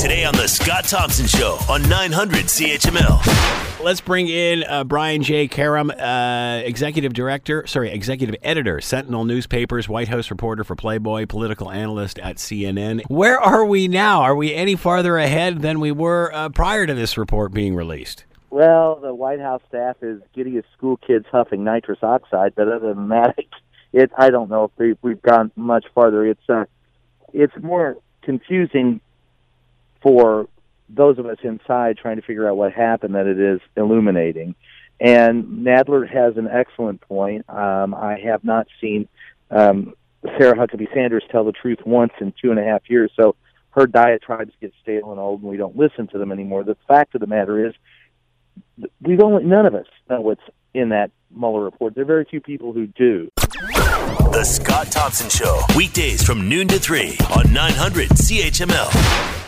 Today on The Scott Thompson Show on 900 CHML. Let's bring in uh, Brian J. Karem, uh, executive director, sorry, executive editor, Sentinel Newspapers, White House reporter for Playboy, political analyst at CNN. Where are we now? Are we any farther ahead than we were uh, prior to this report being released? Well, the White House staff is giddy as school kids huffing nitrous oxide, but other than that, it I don't know if we, we've gone much farther. It's uh, it's more confusing for those of us inside trying to figure out what happened than it is illuminating. And Nadler has an excellent point. Um, I have not seen um, Sarah Huckabee Sanders tell the truth once in two and a half years, so her diatribes get stale and old, and we don't listen to them anymore. The fact of the matter is, we've only none of us know what's in that Mueller report. There are very few people who do. The Scott Thompson Show, weekdays from noon to 3 on 900 CHML.